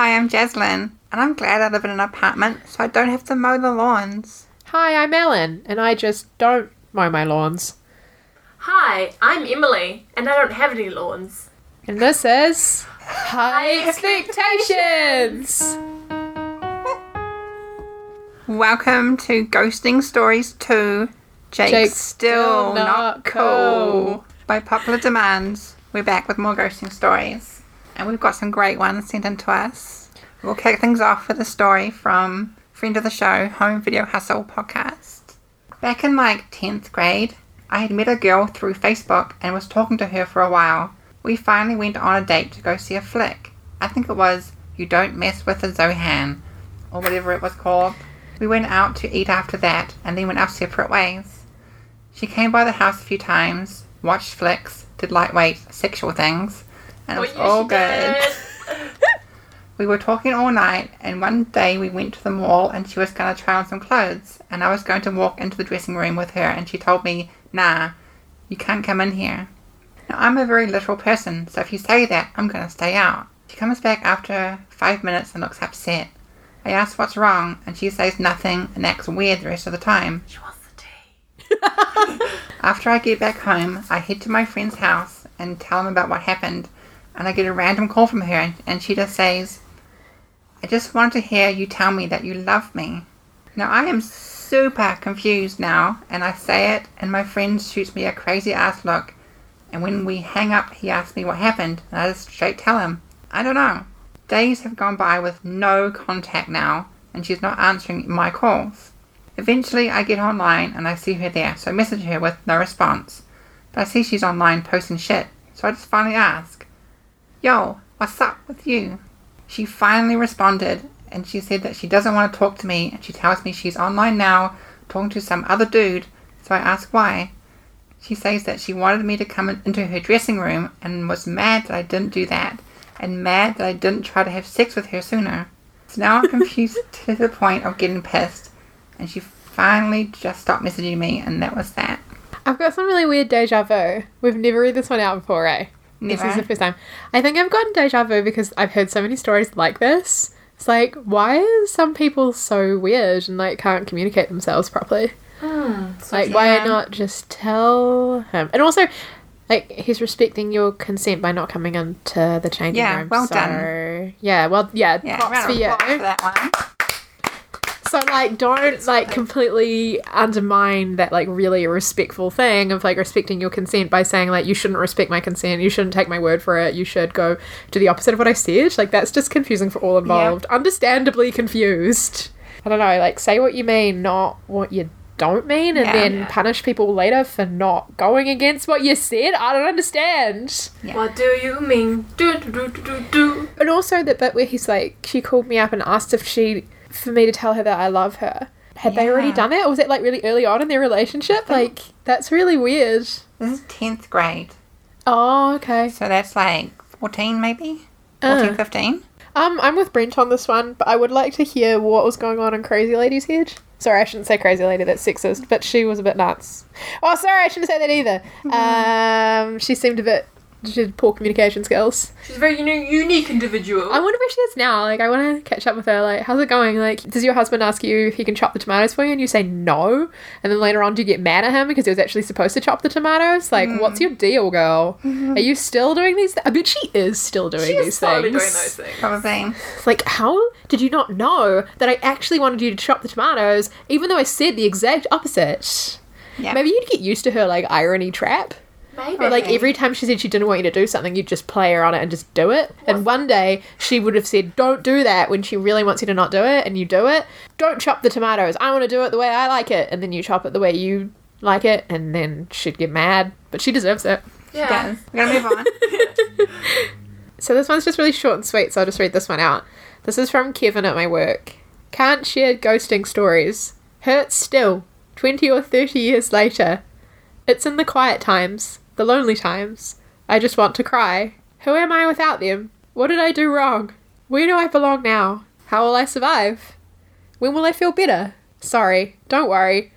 Hi, I'm Jaslyn, and I'm glad I live in an apartment so I don't have to mow the lawns. Hi, I'm Ellen, and I just don't mow my lawns. Hi, I'm Emily, and I don't have any lawns. And this is High Expectations! Welcome to Ghosting Stories 2 Jake's, Jake's Still, Still Not Not cool. Cool. By popular demand, we're back with more ghosting stories. And we've got some great ones sent in to us. We'll kick things off with a story from friend of the show, Home Video Hustle podcast. Back in like 10th grade, I had met a girl through Facebook and was talking to her for a while. We finally went on a date to go see a flick. I think it was You Don't Mess with a Zohan, or whatever it was called. We went out to eat after that and then went our separate ways. She came by the house a few times, watched flicks, did lightweight sexual things, and it was all good. We were talking all night, and one day we went to the mall and she was going to try on some clothes. And I was going to walk into the dressing room with her, and she told me, Nah, you can't come in here. Now, I'm a very literal person, so if you say that, I'm going to stay out. She comes back after five minutes and looks upset. I ask what's wrong, and she says nothing and acts weird the rest of the time. She wants the tea. After I get back home, I head to my friend's house and tell him about what happened. And I get a random call from her, and, she just says, I just want to hear you tell me that you love me. Now, I am super confused now, and I say it, and my friend shoots me a crazy ass look. And when we hang up, he asks me what happened, and I just straight tell him, I don't know. Days have gone by with no contact now, and she's not answering my calls. Eventually, I get online and I see her there, so I message her with no response. But I see she's online posting shit, so I just finally ask, Yo, what's up with you? She finally responded and she said that she doesn't want to talk to me and she tells me she's online now talking to some other dude, so I ask why. She says that she wanted me to come in- into her dressing room and was mad that I didn't do that and mad that I didn't try to have sex with her sooner. So now I'm confused to the point of getting pissed and she finally just stopped messaging me and that was that. I've got some really weird deja vu. We've never read this one out before, eh? This is the first time. I think I've gotten deja vu because I've heard so many stories like this. It's like, why are some people so weird and like can't communicate themselves properly? Hmm, like, why Yeah. not just tell him? And also, like, he's respecting your consent by not coming into the changing Yeah, room. well so, done. Yeah, well, yeah, Yeah, props for you. for that one. So like don't like completely undermine that like really respectful thing of like respecting your consent by saying like you shouldn't respect my consent, you shouldn't take my word for it, you should go do the opposite of what I said. Like that's just confusing for all involved. Understandably confused. I don't know, like say what you mean, not what you don't mean, and Yeah. then Yeah. punish people later for not going against what you said. I don't understand. What do you mean? Do do do do do do. And also the bit where he's like, she called me up and asked if she, for me to tell her that I love her. Had they already done it, or was it like really early on in their relationship? Like that's really weird. This is 10th grade. Oh, okay. So that's like 14 maybe? Uh. 14, 15? Um, I'm with Brent on this one, but I would like to hear what was going on in Crazy Lady's head. Sorry, I shouldn't say Crazy Lady. That's sexist, but she was a bit nuts. Oh, sorry, I shouldn't say that either. Um, she seemed a bit. She had poor communication skills. She's a very uni- unique individual. I wonder where she is now. Like, I want to catch up with her. Like, how's it going? Like, does your husband ask you if he can chop the tomatoes for you, and you say no, and then later on, do you get mad at him because he was actually supposed to chop the tomatoes? Like, what's mm. your deal, girl? Mm-hmm. Are you still doing these? Th- I bet she is still doing She these is totally things. doing those things. Probably. It's like, how did you not know that I actually wanted you to chop the tomatoes, even though I said the exact opposite? Yeah. Maybe you'd get used to her like irony trap. Maybe. Or like every time she said she didn't want you to do something, you'd just play her on it and just do it. And one day she would have said, Don't do that when she really wants you to not do it, and you do it. Don't chop the tomatoes. I want to do it the way I like it. And then you chop it the way you like it, and then she'd get mad. But she deserves it. yeah. Guys, we're gonna move on. So this one's just really short and sweet, so I'll just read this one out. This is from Kevin at my work. Can't share ghosting stories. Hurts still, 20 or 30 years later. It's in the quiet times, the lonely times. I just want to cry. Who am I without them? What did I do wrong? Where do I belong now? How will I survive? When will I feel better? Sorry, don't worry.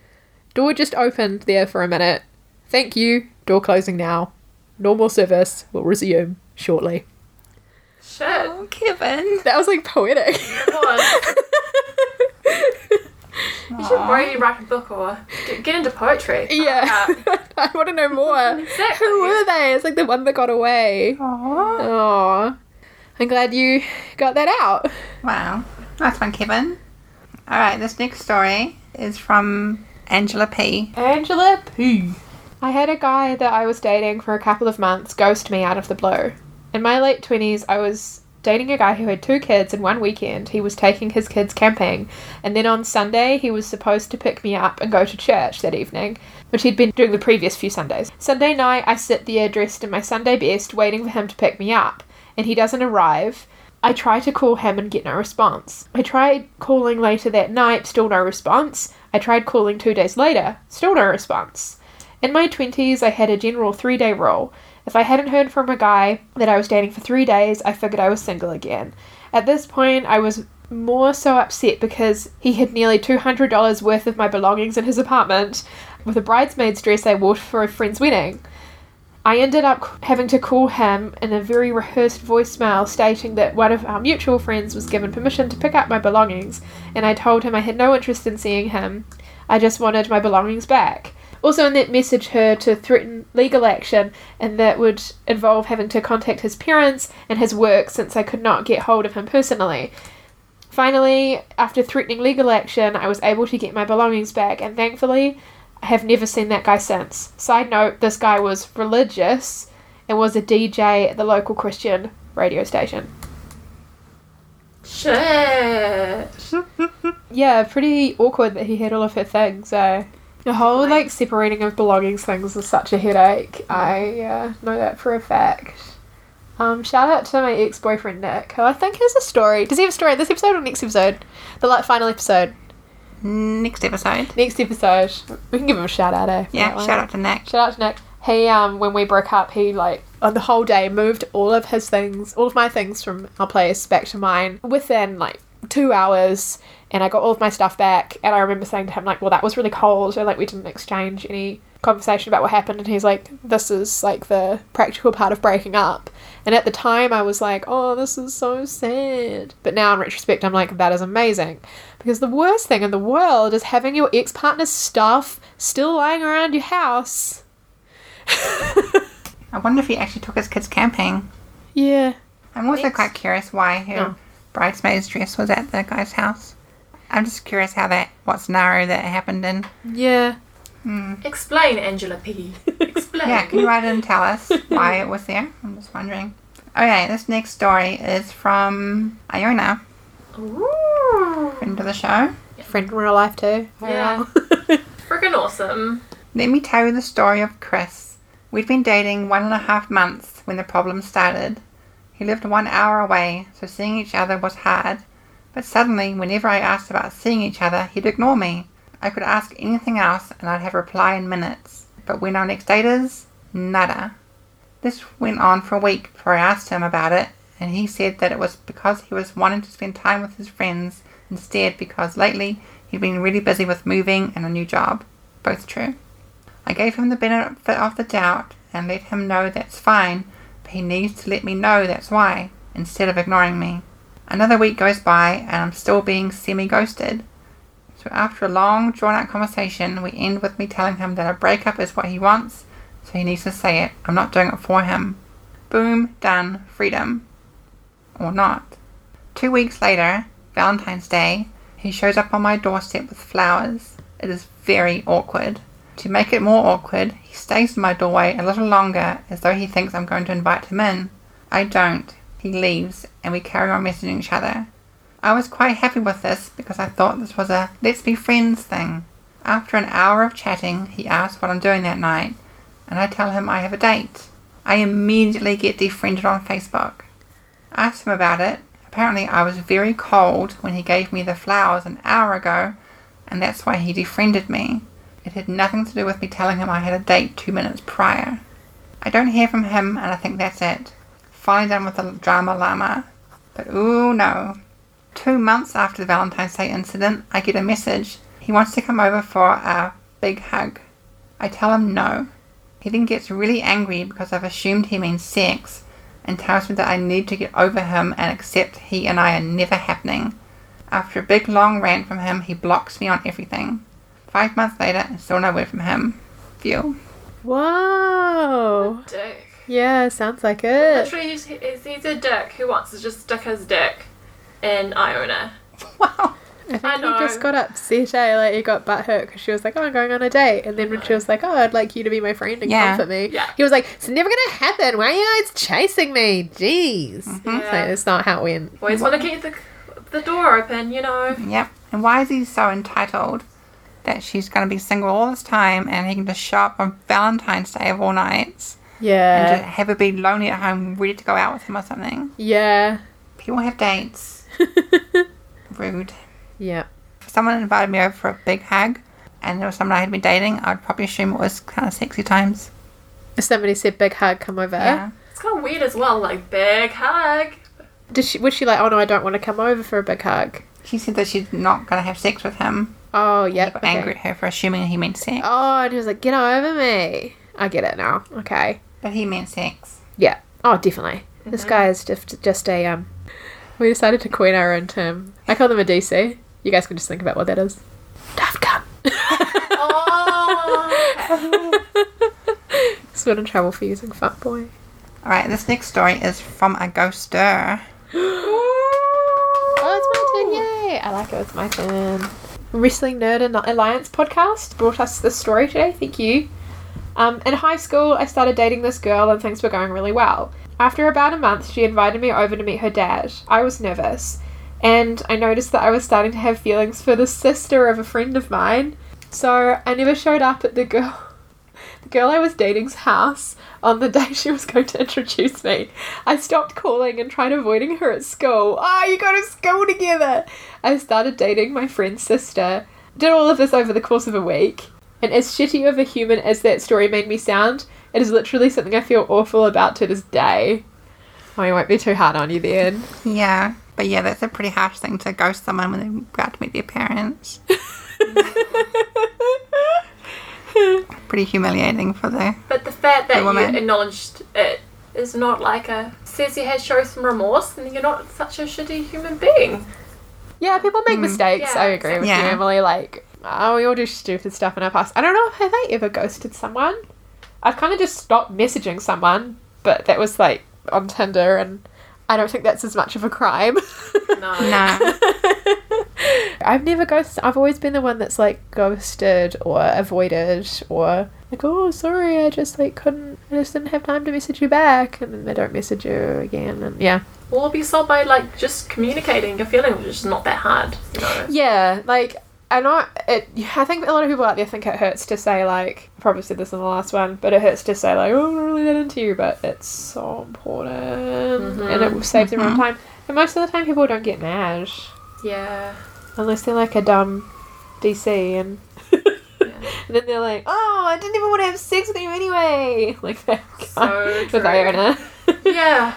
Door just opened there for a minute. Thank you. Door closing now. Normal service will resume shortly. Shit. Oh, Kevin. That was like poetic. Come on. You should really write a book or get, get into poetry. yeah. I want to know more. Exactly. Who were they? It's like the one that got away. Aw. Oh. I'm glad you got that out. Wow. Nice one, Kevin. All right, this next story is from Angela P. Angela P. I had a guy that I was dating for a couple of months ghost me out of the blue. In my late 20s, I was dating a guy who had two kids, and one weekend he was taking his kids camping, and then on Sunday he was supposed to pick me up and go to church that evening, which he'd been doing the previous few Sundays. Sunday night, I sit there dressed in my Sunday best, waiting for him to pick me up, and he doesn't arrive. I try to call him and get no response. I tried calling later that night, still no response. I tried calling two days later, still no response. In my 20s, I had a general three day rule. If I hadn't heard from a guy that I was dating for three days, I figured I was single again. At this point, I was more so upset because he had nearly $200 worth of my belongings in his apartment with a bridesmaid's dress I wore for a friend's wedding. I ended up having to call him in a very rehearsed voicemail stating that one of our mutual friends was given permission to pick up my belongings, and I told him I had no interest in seeing him. I just wanted my belongings back. Also, in that message, her to threaten legal action, and that would involve having to contact his parents and his work since I could not get hold of him personally. Finally, after threatening legal action, I was able to get my belongings back, and thankfully, I have never seen that guy since. Side note, this guy was religious and was a DJ at the local Christian radio station. Shit. Yeah, pretty awkward that he had all of her things, so. The whole, like, separating of belongings things is such a headache. I uh, know that for a fact. Um, shout out to my ex boyfriend Nick, who I think has a story. Does he have a story in this episode or next episode? The like, final episode. Next episode. Next episode. We can give him a shout out, eh? Yeah, shout out to Nick. Shout out to Nick. He um when we broke up, he like on the whole day moved all of his things, all of my things from our place back to mine within like two hours, and I got all of my stuff back. And I remember saying to him like, "Well, that was really cold," and like we didn't exchange any conversation about what happened. And he's like, "This is like the practical part of breaking up." And at the time, I was like, "Oh, this is so sad." But now in retrospect, I'm like, "That is amazing." Because the worst thing in the world is having your ex partner's stuff still lying around your house. I wonder if he actually took his kids camping. Yeah. I'm also Thanks. quite curious why her Oh. Bridesmaid's dress was at the guy's house. I'm just curious how that, what scenario that happened in. Yeah. Hmm. Explain, Angela P. Explain. Yeah, can you write it and tell us why it was there? I'm just wondering. Okay, this next story is from Iona, Ooh. friend of the show. Friend in real life too. Yeah. Freaking awesome. Let me tell you the story of Chris. We'd been dating one and a half months when the problem started. He lived one hour away, so seeing each other was hard. But suddenly, whenever I asked about seeing each other, he'd ignore me. I could ask anything else and I'd have a reply in minutes. But when our next date is, nada. This went on for a week before I asked him about it, and he said that it was because he was wanting to spend time with his friends instead because lately he'd been really busy with moving and a new job. Both true. I gave him the benefit of the doubt and let him know that's fine, he needs to let me know that's why, instead of ignoring me. Another week goes by and I'm still being semi ghosted. So after a long, drawn out conversation, we end with me telling him that a breakup is what he wants, so he needs to say it. I'm not doing it for him. Boom, done, freedom. Or not. Two weeks later, Valentine's Day, he shows up on my doorstep with flowers. It is very awkward. To make it more awkward, he stays in my doorway a little longer as though he thinks I'm going to invite him in. I don't. He leaves, and we carry on messaging each other. I was quite happy with this because I thought this was a let's be friends thing. After an hour of chatting, he asks what I'm doing that night, and I tell him I have a date. I immediately get defriended on Facebook. I asked him about it. Apparently, I was very cold when he gave me the flowers an hour ago, and that's why he defriended me. It had nothing to do with me telling him I had a date two minutes prior. I don't hear from him, and I think that's it. Finally done with the drama llama. But ooh no. Two months after the Valentine's Day incident, I get a message. He wants to come over for a big hug. I tell him no. He then gets really angry because I've assumed he means sex, and tells me that I need to get over him and accept he and I are never happening. After a big long rant from him, he blocks me on everything. Five months later, and still no word from him. Feel. Whoa. Dick. Yeah, sounds like it. Literally, he's, he's, he's a dick who wants to just stick his dick in Iona. Wow. I think I he just got upset, eh? Like, he got butthurt because she was like, oh, I'm going on a date. And then when she was like, oh, I'd like you to be my friend and Yeah. comfort me, Yeah. he was like, it's never going to happen. Why are you guys chasing me? Jeez. Mm-hmm. It's like, it's not how it went. Always want to keep the, the door open, you know. Yep. And why is he so entitled that she's going to be single all this time and he can just show up on Valentine's Day of all nights and Yeah. just have her be lonely at home, ready to go out with him or something? Yeah. People have dates. Rude. yeah. If someone invited me over for a big hug and there was someone I had been dating, I would probably assume it was kind of sexy times. If somebody said big hug, come over. Yeah. It's kind of weird as well, like big hug. Did she, was she like, oh no, I don't want to come over for a big hug? She said that she's not going to have sex with him. Oh, yeah. Okay. angry at her for assuming he meant sex. Oh, and he was like, get over me. I get it now. Okay. But he meant sex. Yeah. Oh, definitely. This guy is just just a um. We decided to coin our own term. I call them a DC. You guys can just think about what that is. Daft cunt. Oh, been in trouble for using fat fuckboy. Alright, this next story is from a ghoster. Oh, it's my turn! Yay! I like it. It's my turn. Wrestling Nerd and Alliance podcast brought us this story today. Thank you. Um, in high school, I started dating this girl and things were going really well. After about a month, she invited me over to meet her dad. I was nervous, and I noticed that I was starting to have feelings for the sister of a friend of mine. So I never showed up at the girl, the girl I was dating's house on the day she was going to introduce me. I stopped calling and tried avoiding her at school. Ah, you go to school together. I started dating my friend's sister. Did all of this over the course of a week. And as shitty of a human as that story made me sound, it is literally something I feel awful about to this day. Oh, I won't be too hard on you then. Yeah. But yeah, that's a pretty harsh thing to ghost someone when they go out to meet their parents. pretty humiliating for the. but the fact that The woman. you acknowledged it is not like a says you had show some remorse, and you're not such a shitty human being. Yeah, people make mm. mistakes. Yeah, I agree with Yeah. you, Emily. Like, oh, we all do stupid stuff in our past. I don't know, have I ever ghosted someone? I've kind of just stopped messaging someone, but that was like on Tinder, and I don't think that's as much of a crime. No. No. I've never ghosted. I've always been the one that's like ghosted or avoided or like, oh, sorry, I just like couldn't, I just didn't have time to message you back, and then they don't message you again, and yeah. Or be solved by like just communicating your feelings, which is not that hard. You know. Yeah, like I know it. I think a lot of people out there think it hurts to say like. I probably said this in the last one, but it hurts to say like, "Oh, I'm not really that into you," but it's so important, and it will save them Mhm. own time. And most of the time, people don't get mad Yeah. Unless they're like a dumb DC, and, yeah. and then they're like, "Oh, I didn't even want to have sex with you anyway," like that So with. Iona. Yeah.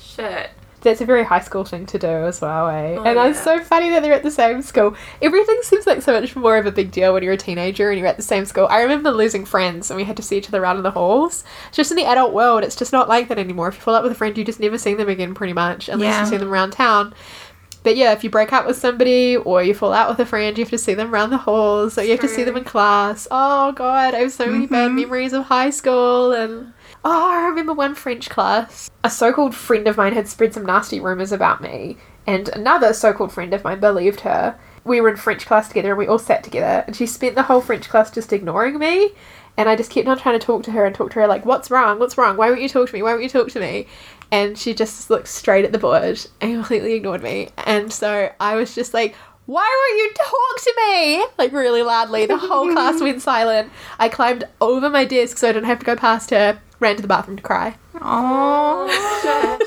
Shit. That's a very high school thing to do as well, eh? Oh, and it's so funny that they're at the same school. Everything seems like so much more of a big deal when you're a teenager and you're at the same school. I remember losing friends and we had to see each other around in the halls. Just in the adult world, it's just not like that anymore. If you fall out with a friend, you just never see them again, pretty much, unless Yeah. you see them around town. But yeah, if you break up with somebody or you fall out with a friend, you have to see them around the halls, or you have to see them in class. Oh god, I have so many bad Mhm. memories of high school and Oh, I remember one French class. A so called friend of mine had spread some nasty rumours about me, and another so called friend of mine believed her. We were in French class together and we all sat together, and she spent the whole French class just ignoring me. And I just kept on trying to talk to her and talk to her, like, What's wrong? What's wrong? Why won't you talk to me? Why won't you talk to me? And she just looked straight at the board and completely ignored me. And so I was just like, why won't you talk to me? Like really loudly. The whole class went silent. I climbed over my desk so I didn't have to go past her, ran to the bathroom to cry. Oh.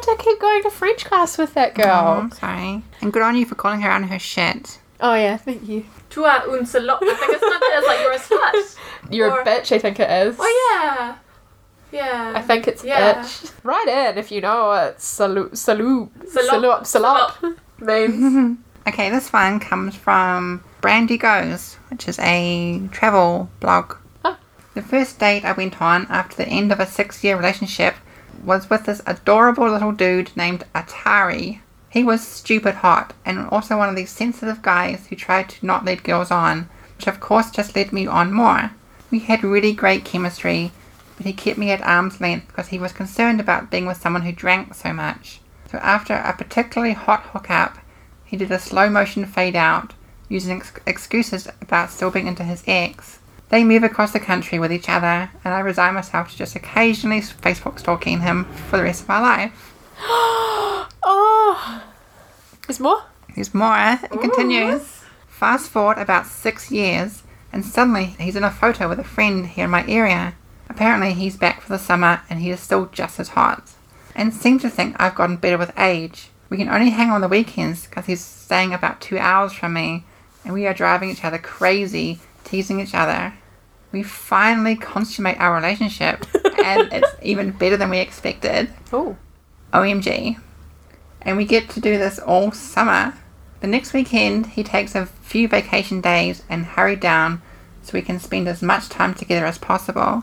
Shit. And I had to keep going to French class with that Oh, girl. I'm sorry. And good on you for calling her out on her shit. Oh, yeah, thank you. Tu as un salop. I think it's not that. It's like you're a slut. You're Or- a bitch, I think it is. Oh yeah. Yeah. I think it's Yeah. bitch. Write in if you know what salute, salute, Salop. salop, salop means. Okay, this one comes from Brandy Goes, which is a travel blog. Oh. The first date I went on after the end of a six year relationship was with this adorable little dude named Atari. He was stupid hot and also one of these sensitive guys who tried to not let girls on, which of course just led me on more. We had really great chemistry, but he kept me at arm's length because he was concerned about being with someone who drank so much. So after a particularly hot hookup, he did a slow motion fade out, using ex- excuses about still being into his ex. They move across the country with each other, and I resign myself to just occasionally Facebook stalking him for the rest of my life. Oh, there's more. There's more. It continues. Fast forward about six years, and suddenly he's in a photo with a friend here in my area. Apparently, he's back for the summer and he is still just as hot. And seems to think I've gotten better with age. We can only hang on the weekends because he's staying about two hours from me, and we are driving each other crazy, teasing each other. We finally consummate our relationship, and it's even better than we expected. Oh, OMG. And we get to do this all summer. The next weekend, he takes a few vacation days and hurry down so we can spend as much time together as possible.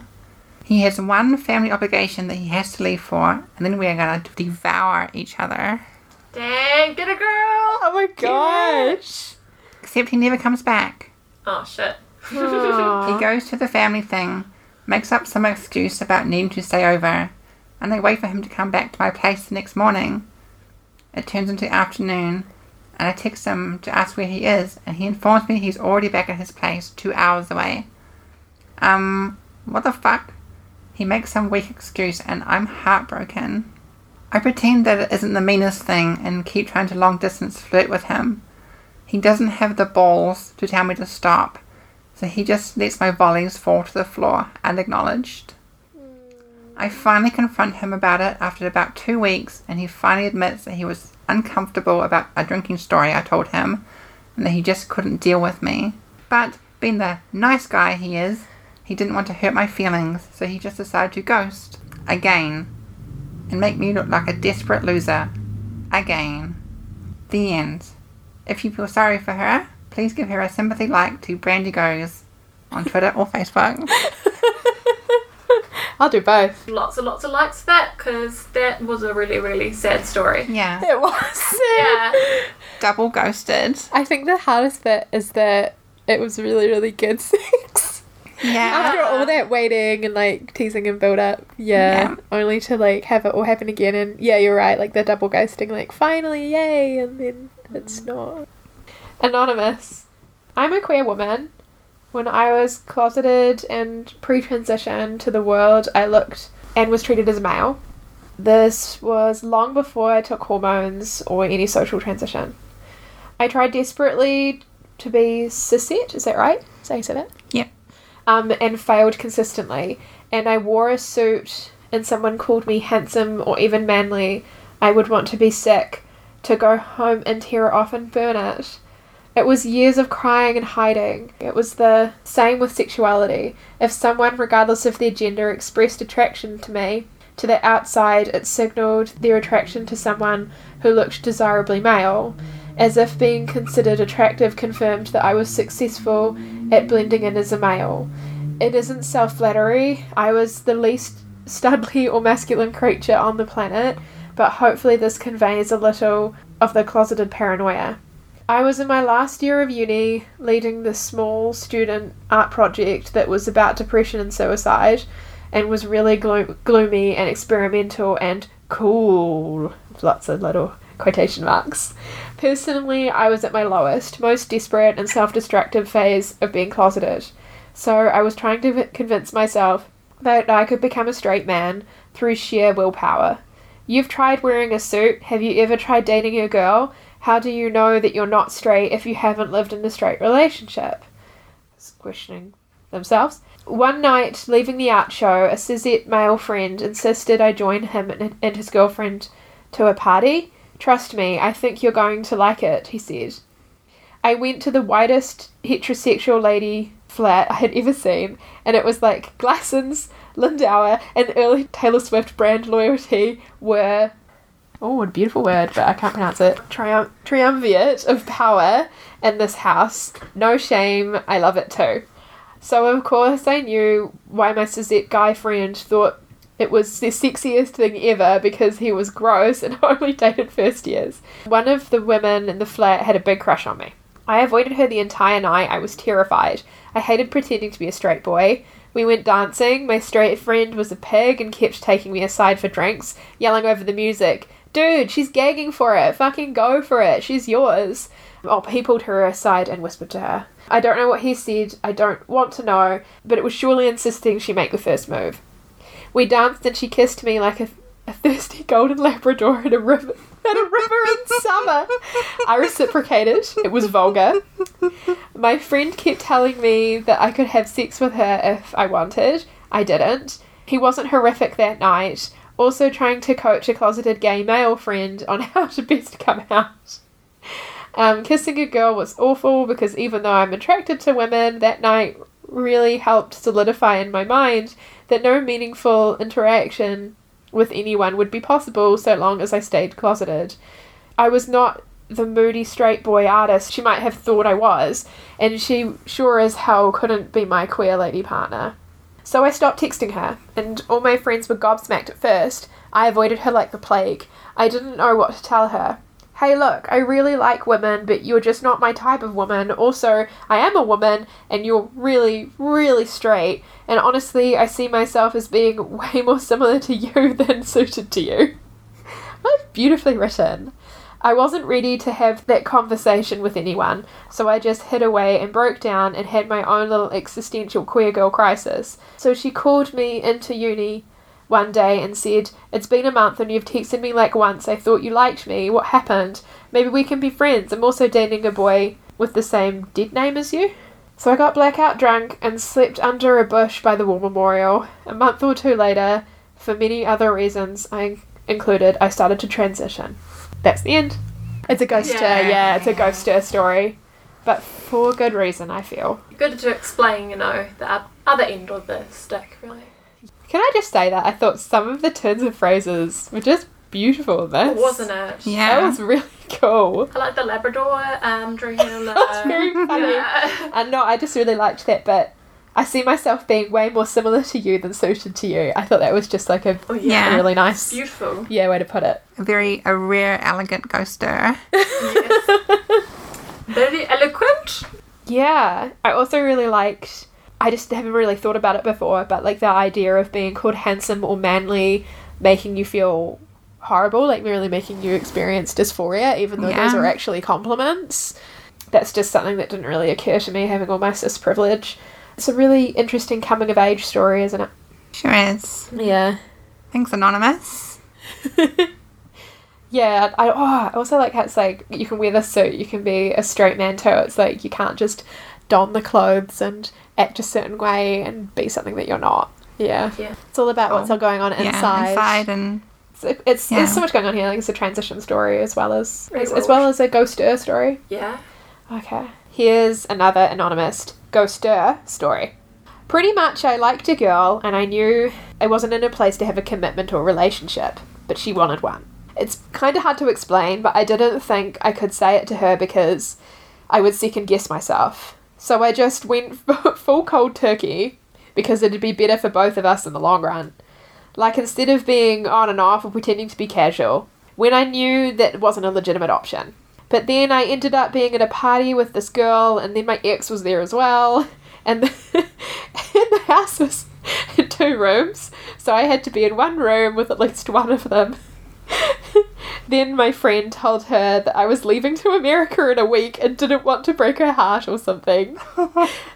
He has one family obligation that he has to leave for, and then we are going to devour each other. Dang, get a girl! oh my gosh. Except he never comes back. Oh shit. He goes to the family thing, makes up some excuse about needing to stay over, and they wait for him to come back to my place the next morning. It turns into afternoon, and I text him to ask where he is, and he informs me he's already back at his place two hours away. Um, what the fuck? He makes some weak excuse, and I'm heartbroken. I pretend that it isn't the meanest thing and keep trying to long distance flirt with him. He doesn't have the balls to tell me to stop, so he just lets my volleys fall to the floor unacknowledged. I finally confront him about it after about two weeks, and he finally admits that he was uncomfortable about a drinking story I told him, and that he just couldn't deal with me. But, being the nice guy he is, he didn't want to hurt my feelings, so he just decided to ghost. Again. And make me look like a desperate loser. Again. The end. If you feel sorry for her, please give her a sympathy like to Brandy Goes on Twitter or Facebook. I'll do both. Lots and lots of likes for that because that was a really, really sad story. Yeah. It was. Yeah. Double ghosted. I think the hardest bit is that it was really, really good sex. Yeah. After all that waiting and like teasing and build up, yeah, Yeah. only to like have it all happen again. And yeah, you're right, like the double ghosting, like finally, yay, and then it's not. Anonymous. I'm a queer woman. When I was closeted and pre transition to the world, I looked and was treated as a male. This was long before I took hormones or any social transition. I tried desperately to be cishet, is that right? Is that you say that? Yep. um, and failed consistently. And I wore a suit, and someone called me handsome or even manly. I would want to be sick, to go home and tear it off and burn it. It was years of crying and hiding. It was the same with sexuality. If someone, regardless of their gender, expressed attraction to me, to the outside, it signalled their attraction to someone who looked desirably male, as if being considered attractive confirmed that I was successful at blending in as a male. It isn't self flattery. I was the least studly or masculine creature on the planet, but hopefully this conveys a little of the closeted paranoia. I was in my last year of uni, leading this small student art project that was about depression and suicide, and was really glo- gloomy and experimental and cool. Lots of little quotation marks. Personally, I was at my lowest, most desperate and self destructive phase of being closeted. So I was trying to v- convince myself that I could become a straight man through sheer willpower. You've tried wearing a suit. Have you ever tried dating a girl? How do you know that you're not straight if you haven't lived in a straight relationship? It's questioning themselves. One night, leaving the art show, a cishet male friend insisted I join him and, and his girlfriend to a party. Trust me, I think you're going to like it, he said. I went to the whitest heterosexual lady flat I had ever seen, and it was like Glassons, Lindauer, and early Taylor Swift brand loyalty were. Oh, what a beautiful word, but I can't pronounce it. Trium- triumvirate of power in this house. No shame, I love it too. So, of course, I knew why my cishet guy friend thought It was the sexiest thing ever because he was gross and only dated first years. One of the women in the flat had a big crush on me. I avoided her the entire night. I was terrified. I hated pretending to be a straight boy. We went dancing. My straight friend was a pig and kept taking me aside for drinks, yelling over the music. Dude, she's gagging for it. Fucking go for it. She's yours. Oh, he pulled her aside and whispered to her. I don't know what he said. I don't want to know, but it was surely insisting she make the first move. We danced and she kissed me like a, a thirsty golden Labrador at a river at a river in summer. I reciprocated. It was vulgar. My friend kept telling me that I could have sex with her if I wanted. I didn't. He wasn't horrific that night. Also trying to coach a closeted gay male friend on how to best come out. Um, kissing a girl was awful because even though I'm attracted to women, that night really helped solidify in my mind that no meaningful interaction with anyone would be possible so long as I stayed closeted. I was not the moody straight boy artist she might have thought I was, and she sure as hell couldn't be my queer lady partner. So I stopped texting her, and all my friends were gobsmacked at first. I avoided her like the plague. I didn't know what to tell her. Hey, look, I really like women, but you're just not my type of woman. Also, I am a woman, and you're really, really straight. And honestly, I see myself as being way more similar to you than suited to you. That's beautifully written. I wasn't ready to have that conversation with anyone, so I just hid away and broke down and had my own little existential queer girl crisis. So she called me into uni one day and said, It's been a month and you've texted me like once. I thought you liked me. What happened? Maybe we can be friends. I'm also dating a boy with the same dead name as you. So I got blackout drunk and slept under a bush by the war memorial. A month or two later, for many other reasons, I included, I started to transition. That's the end. It's a ghost Yeah. yeah. yeah, it's a ghoster story. But for good reason, I feel. Good to explain, you know, the other end of the stick, really. Can I just say that I thought some of the turns of phrases were just beautiful in this. Wasn't it? Yeah. That was really cool. I like the Labrador, um, Drahula. That's very funny. Yeah. And no, I just really liked that bit. I see myself being way more similar to you than suited to you. I thought that was just like a, Oh, yeah. Yeah. really nice, Beautiful. yeah, way to put it. A very a rare, elegant ghoster. Yes. Very eloquent. Yeah, I also really liked. I just haven't really thought about it before, but like the idea of being called handsome or manly, making you feel horrible, like really making you experience dysphoria, even though those are actually compliments. That's just something that didn't really occur to me having all my cis privilege. It's a really interesting coming of age story, isn't it? Sure is. Yeah. Thanks, Anonymous. Yeah, I, oh, I also like how it's like you can wear the suit, you can be a straight man too. It's like you can't just don the clothes and act a certain way and be something that you're not. Yeah. Yeah. It's all about what's all going on inside. Yeah, inside. inside and It's, it's Yeah. there's so much going on here. Like it's a transition story as well as as, well as well as a ghost story. Yeah. Okay. Here's another anonymous ghoster story. Pretty much, I liked a girl and I knew I wasn't in a place to have a commitment or relationship, but she wanted one. It's kind of hard to explain, but I didn't think I could say it to her because I would second guess myself. So I just went full cold turkey because it'd be better for both of us in the long run. Like instead of being on and off or pretending to be casual, when I knew that wasn't a legitimate option. But then I ended up being at a party with this girl, and then my ex was there as well. And the, and the house was in two rooms, so I had to be in one room with at least one of them. then my friend told her that I was leaving to America in a week and didn't want to break her heart or something.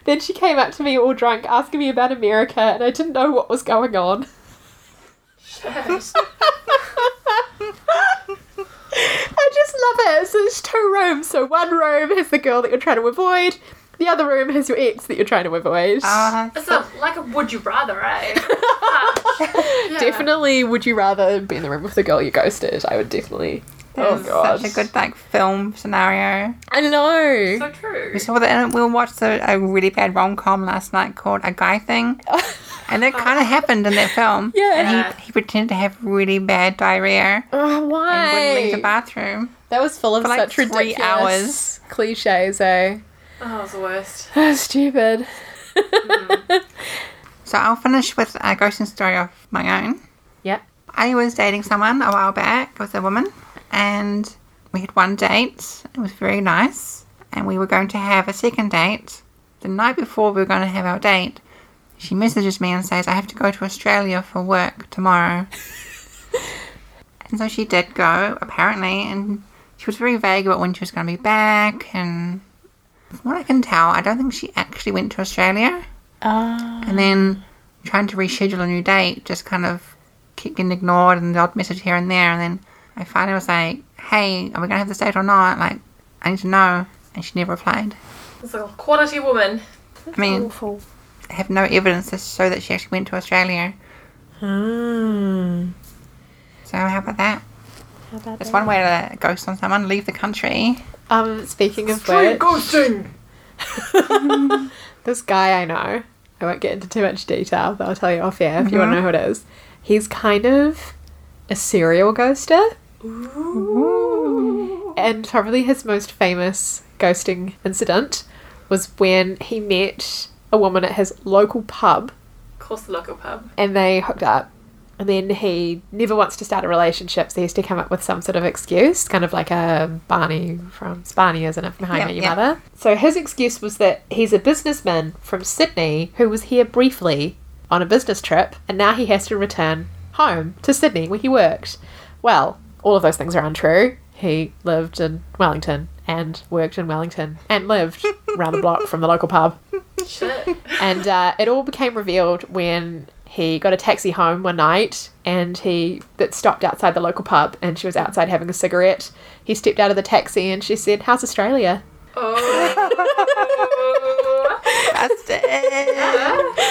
then she came up to me all drunk asking me about America, and I didn't know what was going on. Shit. I just love it. So there's two rooms. So one room has the girl that you're trying to avoid. The other room has your ex that you're trying to avoid. uh, It's a, like a would you rather, eh? Yeah. Definitely, would you rather be in the room with the girl you ghosted? I would definitely. Oh it's god. such a good like film scenario. I know. So true. We saw that and we watched a, a really bad rom com last night called A Guy Thing, and that kind of uh-huh. happened in that film. Yeah. and he, he pretended to have really bad diarrhea Oh, why? and wouldn't leave the bathroom. That was full of For, like, such three ridiculous hours. cliches, eh? Oh, it's the worst. That was Stupid. Mm. So I'll finish with a ghosting story of my own. Yeah. I was dating someone a while back. It was a woman, and we had one date. It was very nice, and we were going to have a second date. The night before we were going to have our date, she messages me and says, "I have to go to Australia for work tomorrow." and so she did go, apparently, and she was very vague about when she was going to be back. And from what I can tell, I don't think she actually went to Australia. Ah. And then trying to reschedule a new date just kind of kept getting ignored and the odd message here and there. And then I finally was like, hey, are we going to have this date or not? Like, I need to know. And she never replied. It's a quality woman. I mean, Awful. I have no evidence to show that she actually went to Australia. Hmm. So how about that? How about It's that? one way to ghost on someone, leave the country. Um, speaking of which, ghosting. this guy I know, I won't get into too much detail, but I'll tell you off air if you want to know who it is. He's kind of a serial ghoster, and probably his most famous ghosting incident was when he met a woman at his local pub Of course, the local pub. and they hooked up. And then he never wants to start a relationship, so he has to come up with some sort of excuse, kind of like a Barney from Barney, isn't it, from How I Yep, Met Your yep. Mother? So his excuse was that he's a businessman from Sydney who was here briefly on a business trip, and now he has to return home to Sydney where he worked. Well, all of those things are untrue. He lived in Wellington and worked in Wellington and lived around the block from the local pub. Shit. And uh, it all became revealed when he got a taxi home one night and he that stopped outside the local pub and she was outside having a cigarette. He stepped out of the taxi and she said, How's Australia? Oh. Busted.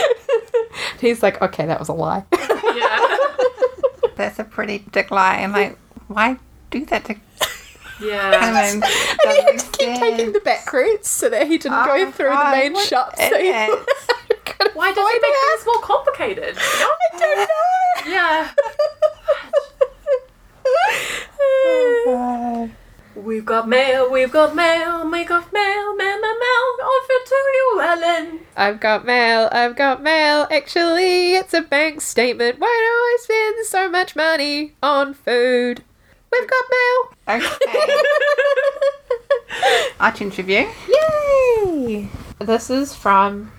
And he's like, Okay, that was a lie. yeah. That's a pretty dick lie. I'm like, why do that to Yeah. I mean, and he had to keep taking the back routes so that he didn't Oh go my through the main what shops. So he Why does avoid it make it. things more complicated? I don't know. Yeah. Oh we've got mail, we've got mail, we got mail, mail, mail, mail, offer to you, Ellen. I've got mail, I've got mail. Actually, it's a bank statement. Why do I spend so much money on food? We've got mail. Okay. Art interview. Yay! This is from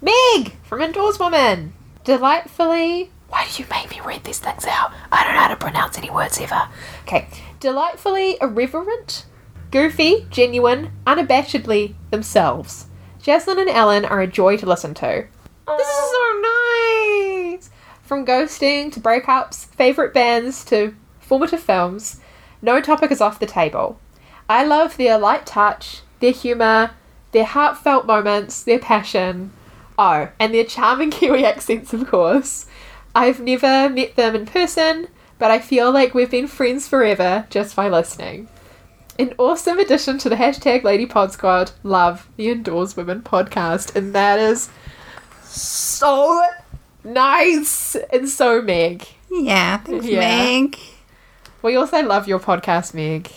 Meg from Indoors Woman. Delightfully. Why do you make me read these things out? I don't know how to pronounce any words ever. Okay. Delightfully irreverent, goofy, genuine, unabashedly themselves. Jaslyn and Ellen are a joy to listen to. This is so nice! From ghosting to breakups, favourite bands to formative films, no topic is off the table. I love their light touch, their humour, their heartfelt moments, their passion. Oh, and their charming Kiwi accents, of course. I've never met them in person, but I feel like we've been friends forever just by listening. An awesome addition to the hashtag Lady Pod Squad. Love the Indoors Women podcast, and that is so nice and so Meg. Yeah, thanks, Yeah. Meg. We also love your podcast, Meg.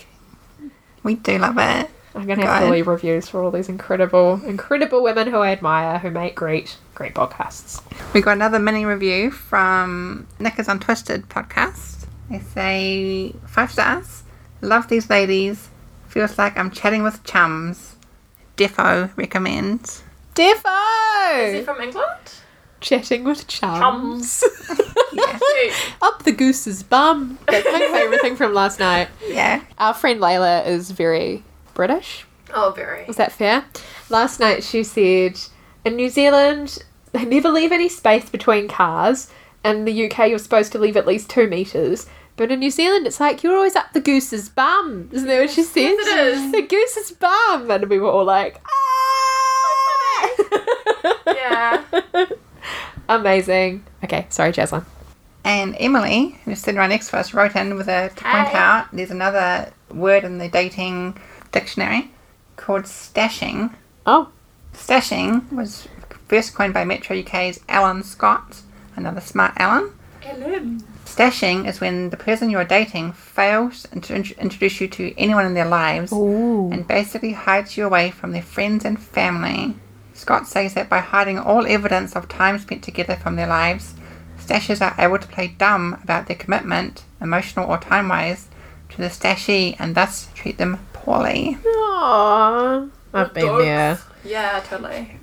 We do love it. I'm gonna have to leave reviews for all these incredible, incredible women who I admire who make great, great podcasts. We got another mini review from Knickers Untwisted podcast. They say five stars. Love these ladies. Feels like I'm chatting with chums. Defo recommends. Defo. Is he from England? Chatting with chums. Yeah, Up the goose's bum. That's my favourite thing from last night. yeah. Our friend Layla is very British. Oh, very. Is that fair? Last night she said, in New Zealand, they never leave any space between cars. In the UK, you're supposed to leave at least two metres. But in New Zealand, it's like you're always up the goose's bum. Isn't that what she said? Yes, it is. The goose's bum. And we were all like, ah! Yeah. Amazing. Okay, sorry, Jaslyn. And Emily, who's sitting right next to us, wrote in with a to point Hey. out there's another word in the dating dictionary called stashing. Oh, Stashing was first coined by Metro UK's Alan Scott, another smart Alan. Ellen. Stashing is when the person you're dating fails to introduce you to anyone in their lives Ooh. and basically hides you away from their friends and family. Scott says that by hiding all evidence of time spent together from their lives, stashers are able to play dumb about their commitment, emotional or time wise, to the stashee and thus treat them poorly. Aww. I've been Dogs. there. Yeah, totally.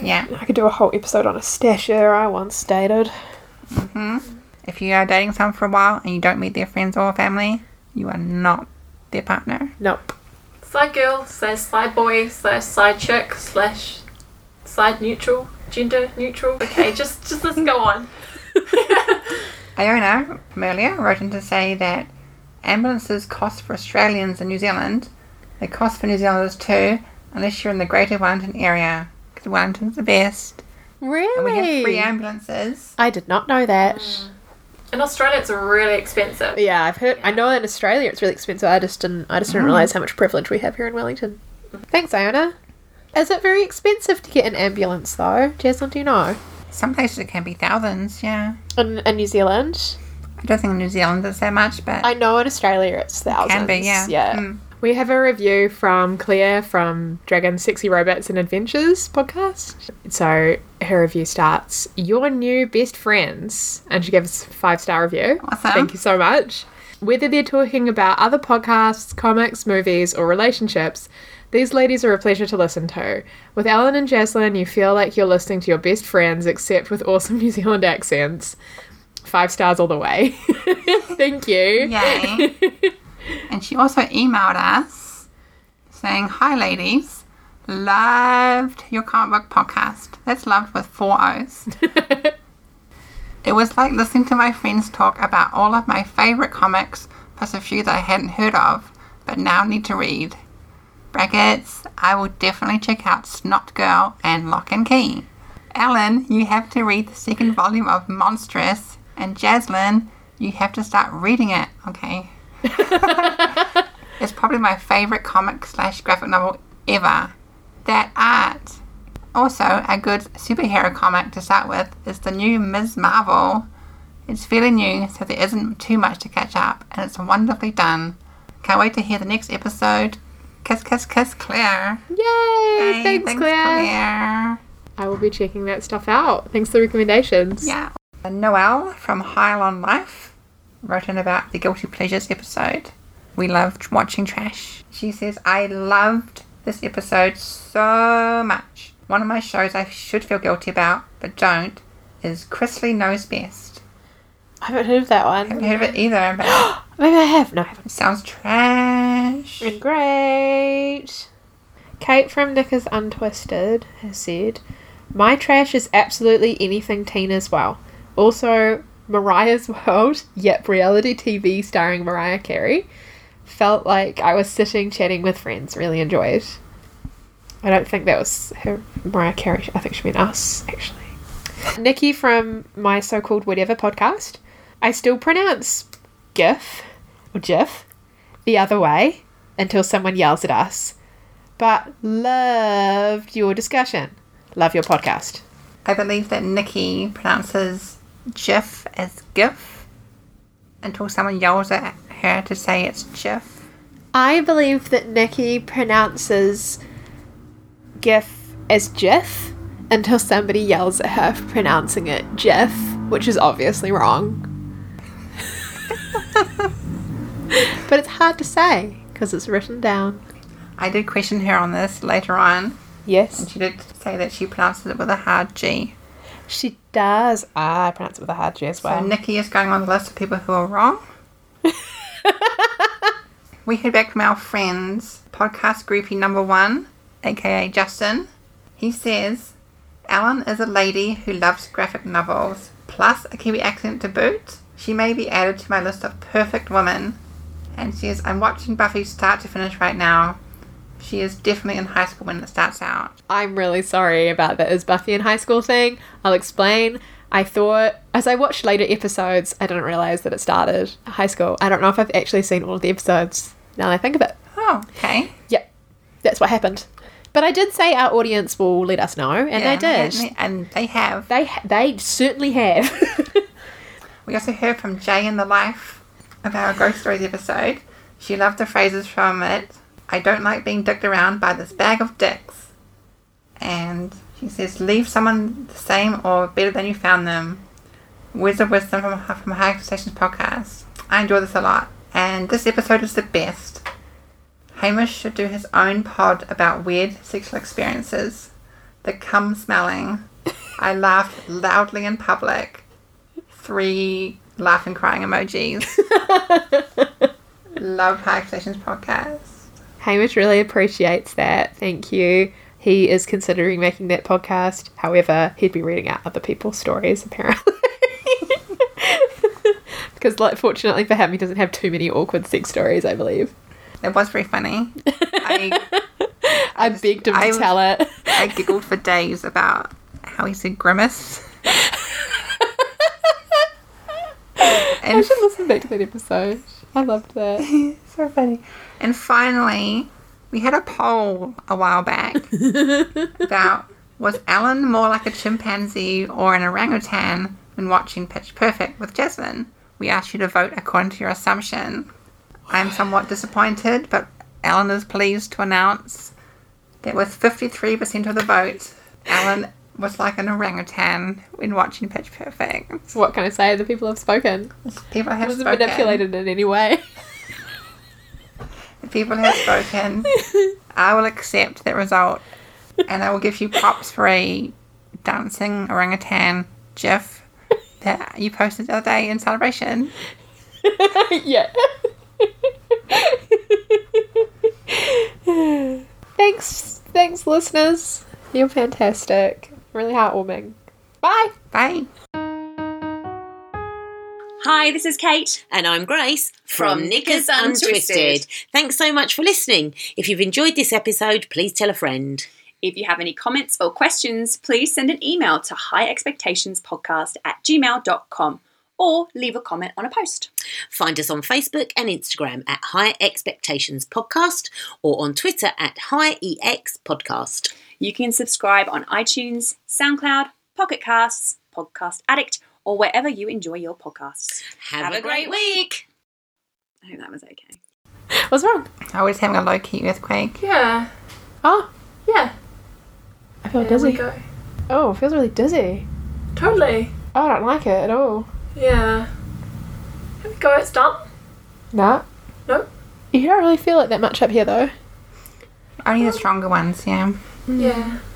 Yeah. I could do a whole episode on a stasher I once dated. hmm If you are dating someone for a while and you don't meet their friends or family, you are not their partner. Nope. Side girl slash side boy slash side chick slash side neutral, gender neutral. Okay, just just let's go on. Iona from earlier wrote in to say that ambulances cost for Australians in New Zealand. They cost for New Zealanders too, unless you're in the Greater Wellington area, because Wellington's the best. Really? And we have free ambulances. I did not know that. Mm. In Australia, it's really expensive. Yeah, I've heard. I know in Australia it's really expensive. I just didn't. I just didn't mm. realize how much privilege we have here in Wellington. Thanks, Iona. Is it very expensive to get an ambulance though? Jaslyn, do you know? Some places it can be thousands, yeah. In, in New Zealand, I don't think in New Zealand it's that much, but I know in Australia it's thousands. can be, yeah. Yeah. Mm. We have a review from Claire from Dragon Sexy Robots and Adventures podcast. So her review starts, Your new best friends. And she gives five star review. Awesome. Thank you so much. Whether they're talking about other podcasts, comics, movies, or relationships, these ladies are a pleasure to listen to. With Ellen and Jaslyn, you feel like you're listening to your best friends, except with awesome New Zealand accents. Five stars all the way. Thank you. Yay. and she also emailed us saying, Hi, ladies. Loved your comic book podcast. That's loved with four O's. It was like listening to my friends talk about all of my favourite comics, plus a few that I hadn't heard of, but now need to read. Brackets, I will definitely check out Snotgirl and Locke and Key. Ellen, you have to read the second volume of Monstress, and Jaslyn, you have to start reading it, okay? it's probably my favourite comic slash graphic novel ever. That art. Also, a good superhero comic to start with is the new Ms. Marvel. It's fairly new, so there isn't too much to catch up, and it's wonderfully done. Can't wait to hear the next episode. Kiss, kiss, kiss, Claire. Yay! Yay, thanks, Claire. Claire. I will be checking that stuff out. Thanks for the recommendations. Yeah. Noelle from High on Life wrote in about the Guilty Pleasures episode. We loved watching trash. She says, I loved this episode so much. One of my shows I should feel guilty about, but don't, is Chrisley Knows Best. I haven't heard of that one. I haven't heard of it either, but Maybe I have. No, I haven't. sounds trash. And great. Kate from Knickers Untwisted has said, My trash is absolutely anything teen as well. Also, Mariah's World, yep, reality TV starring Mariah Carey. Felt like I was sitting chatting with friends. Really enjoyed. I don't think that was her Mariah Carey. I think she meant us, actually. Nikki from my so called whatever podcast. I still pronounce GIF or GIF the other way until someone yells at us. But loved your discussion. Love your podcast. I believe that Nikki pronounces GIF as GIF until someone yells at her to say it's GIF. I believe that Nikki pronounces GIF as GIF until somebody yells at her for pronouncing it GIF, which is obviously wrong. but it's hard to say because it's written down. I did question her on this later on, Yes. and she did say that she pronounces it with a hard G. she does. Ah, I pronounce it with a hard G as So well. Nikki is going on the list of people who are wrong. we heard back from our friends, podcast groupie number one, aka Justin. He says, Ellen is a lady who loves graphic novels, plus a Kiwi accent to boot. She may be added to my list of perfect women. And she says, I'm watching Buffy start to finish right now. She is definitely in high school when it starts out. I'm really sorry about that. Is Buffy in high school thing? I'll explain. I thought, as I watched later episodes, I didn't realize that it started high school. I don't know if I've actually seen all of the episodes now that I think of it. Oh, okay. Yep, that's what happened. But I did say our audience will let us know, and Yeah, they did. And, and they have. They they certainly have. We also heard from Jay in the Life of our Ghost Stories episode. She loved the phrases from it. I don't like being dicked around by this bag of dicks. And she says, leave someone the same or better than you found them. Words of Wisdom from, from High Expectations podcast. I enjoy this a lot, and this episode is the best. Hamish should do his own pod about weird sexual experiences. The cum smelling. I laughed loudly in public. Three laughing crying emojis. Love High Expectations podcast. Hamish really appreciates that. Thank you. He is considering making that podcast. However, he'd be reading out other people's stories, apparently. because, like, fortunately for him, he doesn't have too many awkward sex stories, I believe. It was very funny. I I begged him to I was- tell it. I giggled for days about how he said grimace. I should listen back to that episode. I loved that. so funny. And finally, we had a poll a while back about was Ellen more like a chimpanzee or an orangutan when watching Pitch Perfect with Jasmine? We asked you to vote according to your assumption. I'm somewhat disappointed, but Ellen is pleased to announce that with 53% of the vote, Ellen was like an orangutan when watching Pitch Perfect. What can I say? The people have spoken. People I have wasn't spoken. manipulated in any way. People have spoken. I will accept that result, and I will give you props for a dancing orangutan gif that you posted the other day in celebration. yeah. thanks, thanks, listeners. You're fantastic. Really heartwarming. Bye. Bye. Hi, this is Kate. And I'm Grace From Knickers Untwisted. Thanks so much for listening. If you've enjoyed this episode, please tell a friend. If you have any comments or questions, please send an email to highexpectationspodcast at gmail.com or leave a comment on a post. Find us on Facebook and Instagram at High Expectations Podcast or on Twitter at High EX Podcast. You can subscribe on iTunes, SoundCloud, Pocket Casts, Podcast Addict, or wherever you enjoy your podcasts. Have, a great week. I hope that was okay. What's wrong? I was having a low key earthquake. Yeah. Oh, Yeah. I feel There we dizzy. go. Oh, it feels really dizzy. Totally. Oh, I don't like it at all. Yeah. Here we go. It's done. Nah. Nope. You don't really feel it that much up here, though. Only the stronger ones, yeah. Yeah. Mm.